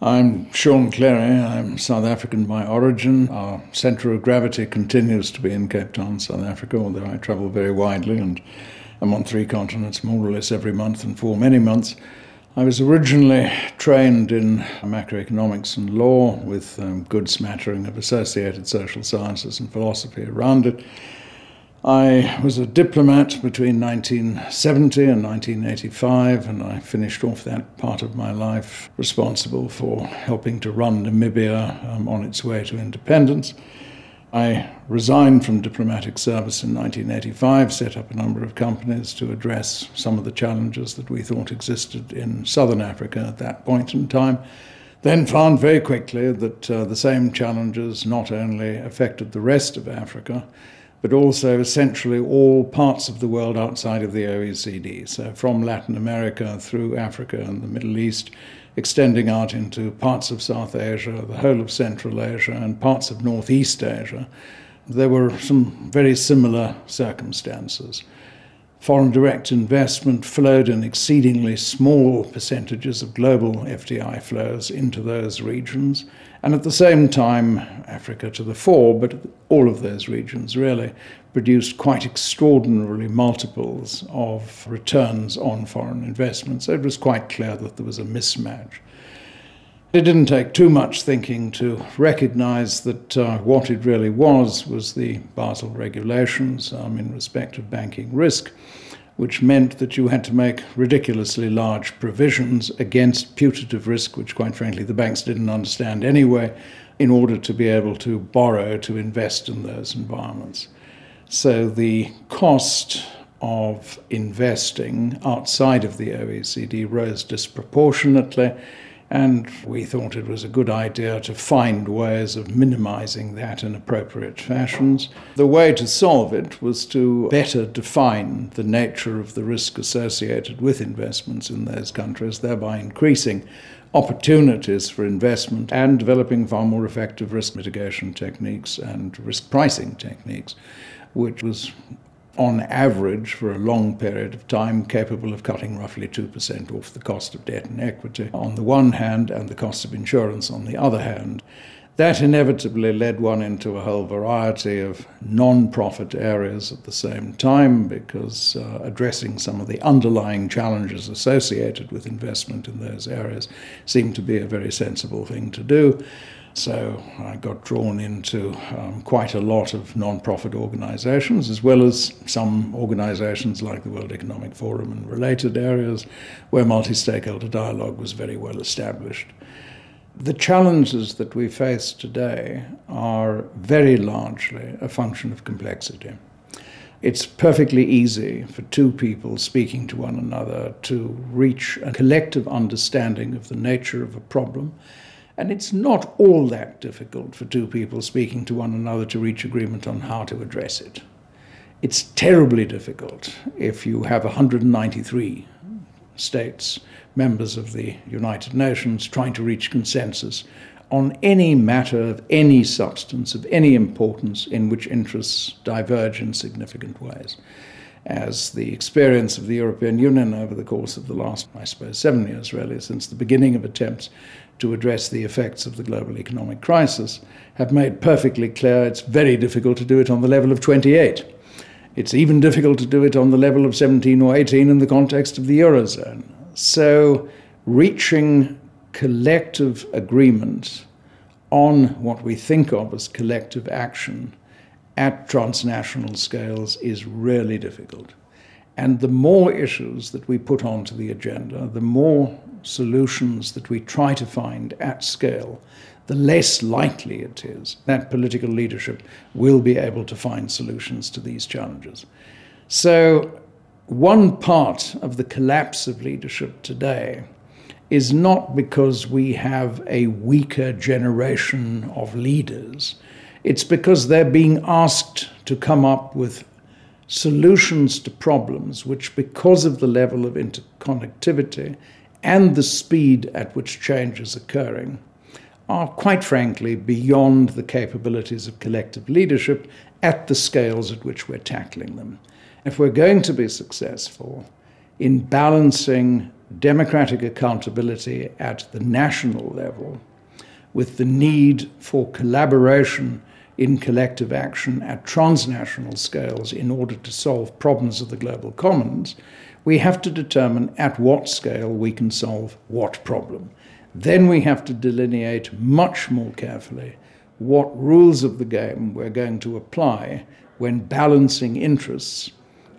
I'm Sean Cleary. I'm South African by origin. Our centre of gravity continues to be in Cape Town, South Africa, although I travel very widely and I'm on three continents more or less every month and for many months. I was originally trained in macroeconomics and law with a um, good smattering of associated social sciences and philosophy around it. I was a diplomat between 1970 and 1985, and I finished off that part of my life responsible for helping to run Namibia um, on its way to independence. I resigned from diplomatic service in 1985, set up a number of companies to address some of the challenges that we thought existed in southern Africa at that point in time. Then found very quickly that uh, the same challenges not only affected the rest of Africa, but also essentially all parts of the world outside of the OECD. So from Latin America through Africa and the Middle East, extending out into parts of South Asia, the whole of Central Asia, and parts of Northeast Asia. There were some very similar circumstances. Foreign direct investment flowed in exceedingly small percentages of global FDI flows into those regions and at the same time, Africa to the fore, but all of those regions really produced quite extraordinarily multiples of returns on foreign investments. So it was quite clear that there was a mismatch. It didn't take too much thinking to recognize that uh, what it really was was the Basel regulations um, in respect of banking risk which meant that you had to make ridiculously large provisions against putative risk, which, quite frankly, the banks didn't understand anyway, in order to be able to borrow to invest in those environments. So the cost of investing outside of the OECD rose disproportionately and we thought it was a good idea to find ways of minimizing that in appropriate fashions. The way to solve it was to better define the nature of the risk associated with investments in those countries, thereby increasing opportunities for investment and developing far more effective risk mitigation techniques and risk pricing techniques, which was on average, for a long period of time, capable of cutting roughly 2% off the cost of debt and equity on the one hand, and the cost of insurance on the other hand. That inevitably led one into a whole variety of non profit areas at the same time because uh, addressing some of the underlying challenges associated with investment in those areas seemed to be a very sensible thing to do. So I got drawn into um, quite a lot of non-profit organizations, as well as some organizations like the World Economic Forum and related areas where multi-stakeholder dialogue was very well established. The challenges that we face today are very largely a function of complexity. It's perfectly easy for two people speaking to one another to reach a collective understanding of the nature of a problem and it's not all that difficult for two people speaking to one another to reach agreement on how to address it. It's terribly difficult if you have 193 states, members of the United Nations, trying to reach consensus on any matter of any substance, of any importance, in which interests diverge in significant ways as the experience of the European Union over the course of the last, I suppose, seven years, really, since the beginning of attempts to address the effects of the global economic crisis, have made perfectly clear it's very difficult to do it on the level of 28. It's even difficult to do it on the level of 17 or 18 in the context of the Eurozone. So, reaching collective agreement on what we think of as collective action at transnational scales is really difficult. And the more issues that we put onto the agenda, the more solutions that we try to find at scale, the less likely it is that political leadership will be able to find solutions to these challenges. So, one part of the collapse of leadership today is not because we have a weaker generation of leaders it's because they're being asked to come up with solutions to problems which, because of the level of interconnectivity and the speed at which change is occurring, are quite frankly beyond the capabilities of collective leadership at the scales at which we're tackling them. If we're going to be successful in balancing democratic accountability at the national level with the need for collaboration in collective action at transnational scales in order to solve problems of the global commons, we have to determine at what scale we can solve what problem. Then we have to delineate much more carefully what rules of the game we're going to apply when balancing interests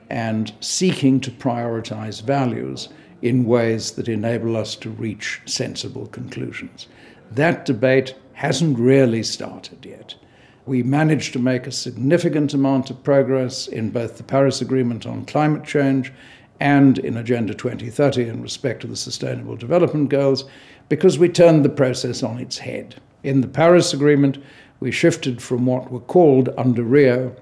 and seeking to prioritize values in ways that enable us to reach sensible conclusions. That debate hasn't really started yet. We managed to make a significant amount of progress in both the Paris Agreement on climate change and in Agenda 2030 in respect to the Sustainable Development Goals because we turned the process on its head. In the Paris Agreement, we shifted from what were called under Rio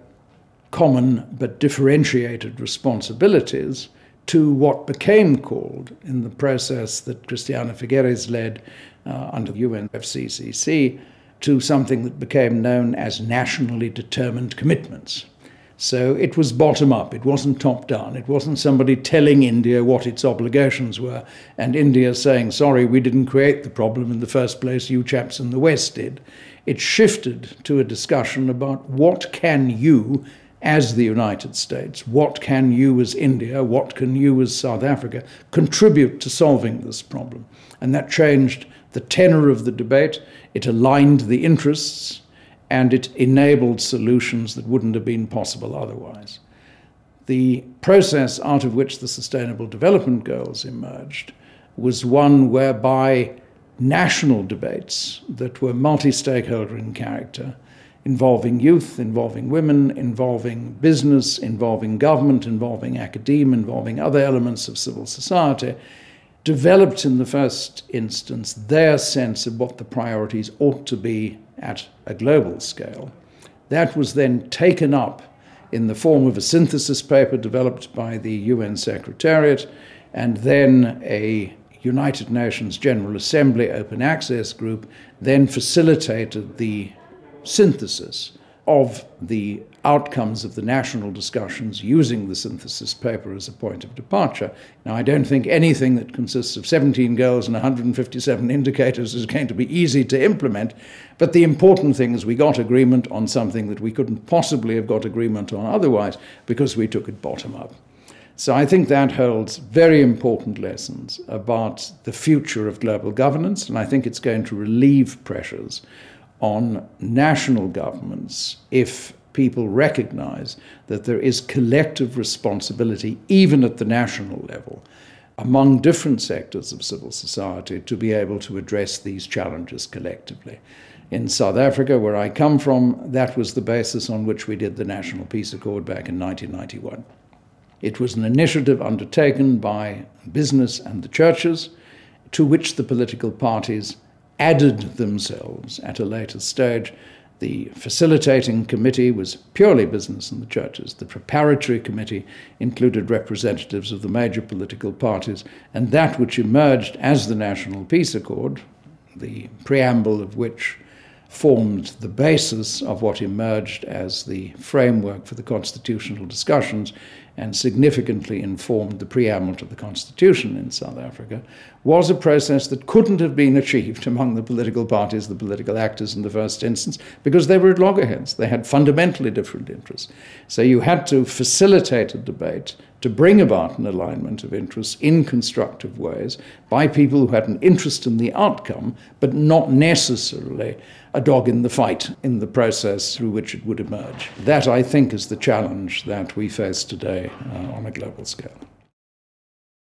common but differentiated responsibilities to what became called in the process that Christiana Figueres led uh, under the UNFCCC to something that became known as nationally determined commitments. So it was bottom up, it wasn't top down. It wasn't somebody telling India what its obligations were, and India saying, sorry, we didn't create the problem in the first place, you chaps in the West did. It shifted to a discussion about what can you, as the United States, what can you as India, what can you as South Africa contribute to solving this problem? And that changed the tenor of the debate, it aligned the interests, and it enabled solutions that wouldn't have been possible otherwise. The process out of which the Sustainable Development Goals emerged was one whereby national debates that were multi stakeholder in character, involving youth, involving women, involving business, involving government, involving academia, involving other elements of civil society, developed in the first instance their sense of what the priorities ought to be at a global scale. That was then taken up in the form of a synthesis paper developed by the UN Secretariat and then a United Nations General Assembly open access group then facilitated the synthesis of the outcomes of the national discussions using the synthesis paper as a point of departure. Now, I don't think anything that consists of 17 goals and 157 indicators is going to be easy to implement, but the important thing is we got agreement on something that we couldn't possibly have got agreement on otherwise because we took it bottom up. So I think that holds very important lessons about the future of global governance, and I think it's going to relieve pressures on national governments if people recognize that there is collective responsibility, even at the national level, among different sectors of civil society to be able to address these challenges collectively. In South Africa, where I come from, that was the basis on which we did the National Peace Accord back in 1991. It was an initiative undertaken by business and the churches to which the political parties added themselves at a later stage. The facilitating committee was purely business and the churches. The preparatory committee included representatives of the major political parties, and that which emerged as the National Peace Accord, the preamble of which formed the basis of what emerged as the framework for the constitutional discussions and significantly informed the preamble to the Constitution in South Africa, was a process that couldn't have been achieved among the political parties, the political actors in the first instance, because they were at loggerheads. They had fundamentally different interests. So you had to facilitate a debate to bring about an alignment of interests in constructive ways by people who had an interest in the outcome, but not necessarily a dog in the fight in the process through which it would emerge. That, I think, is the challenge that we face today uh, on a global scale.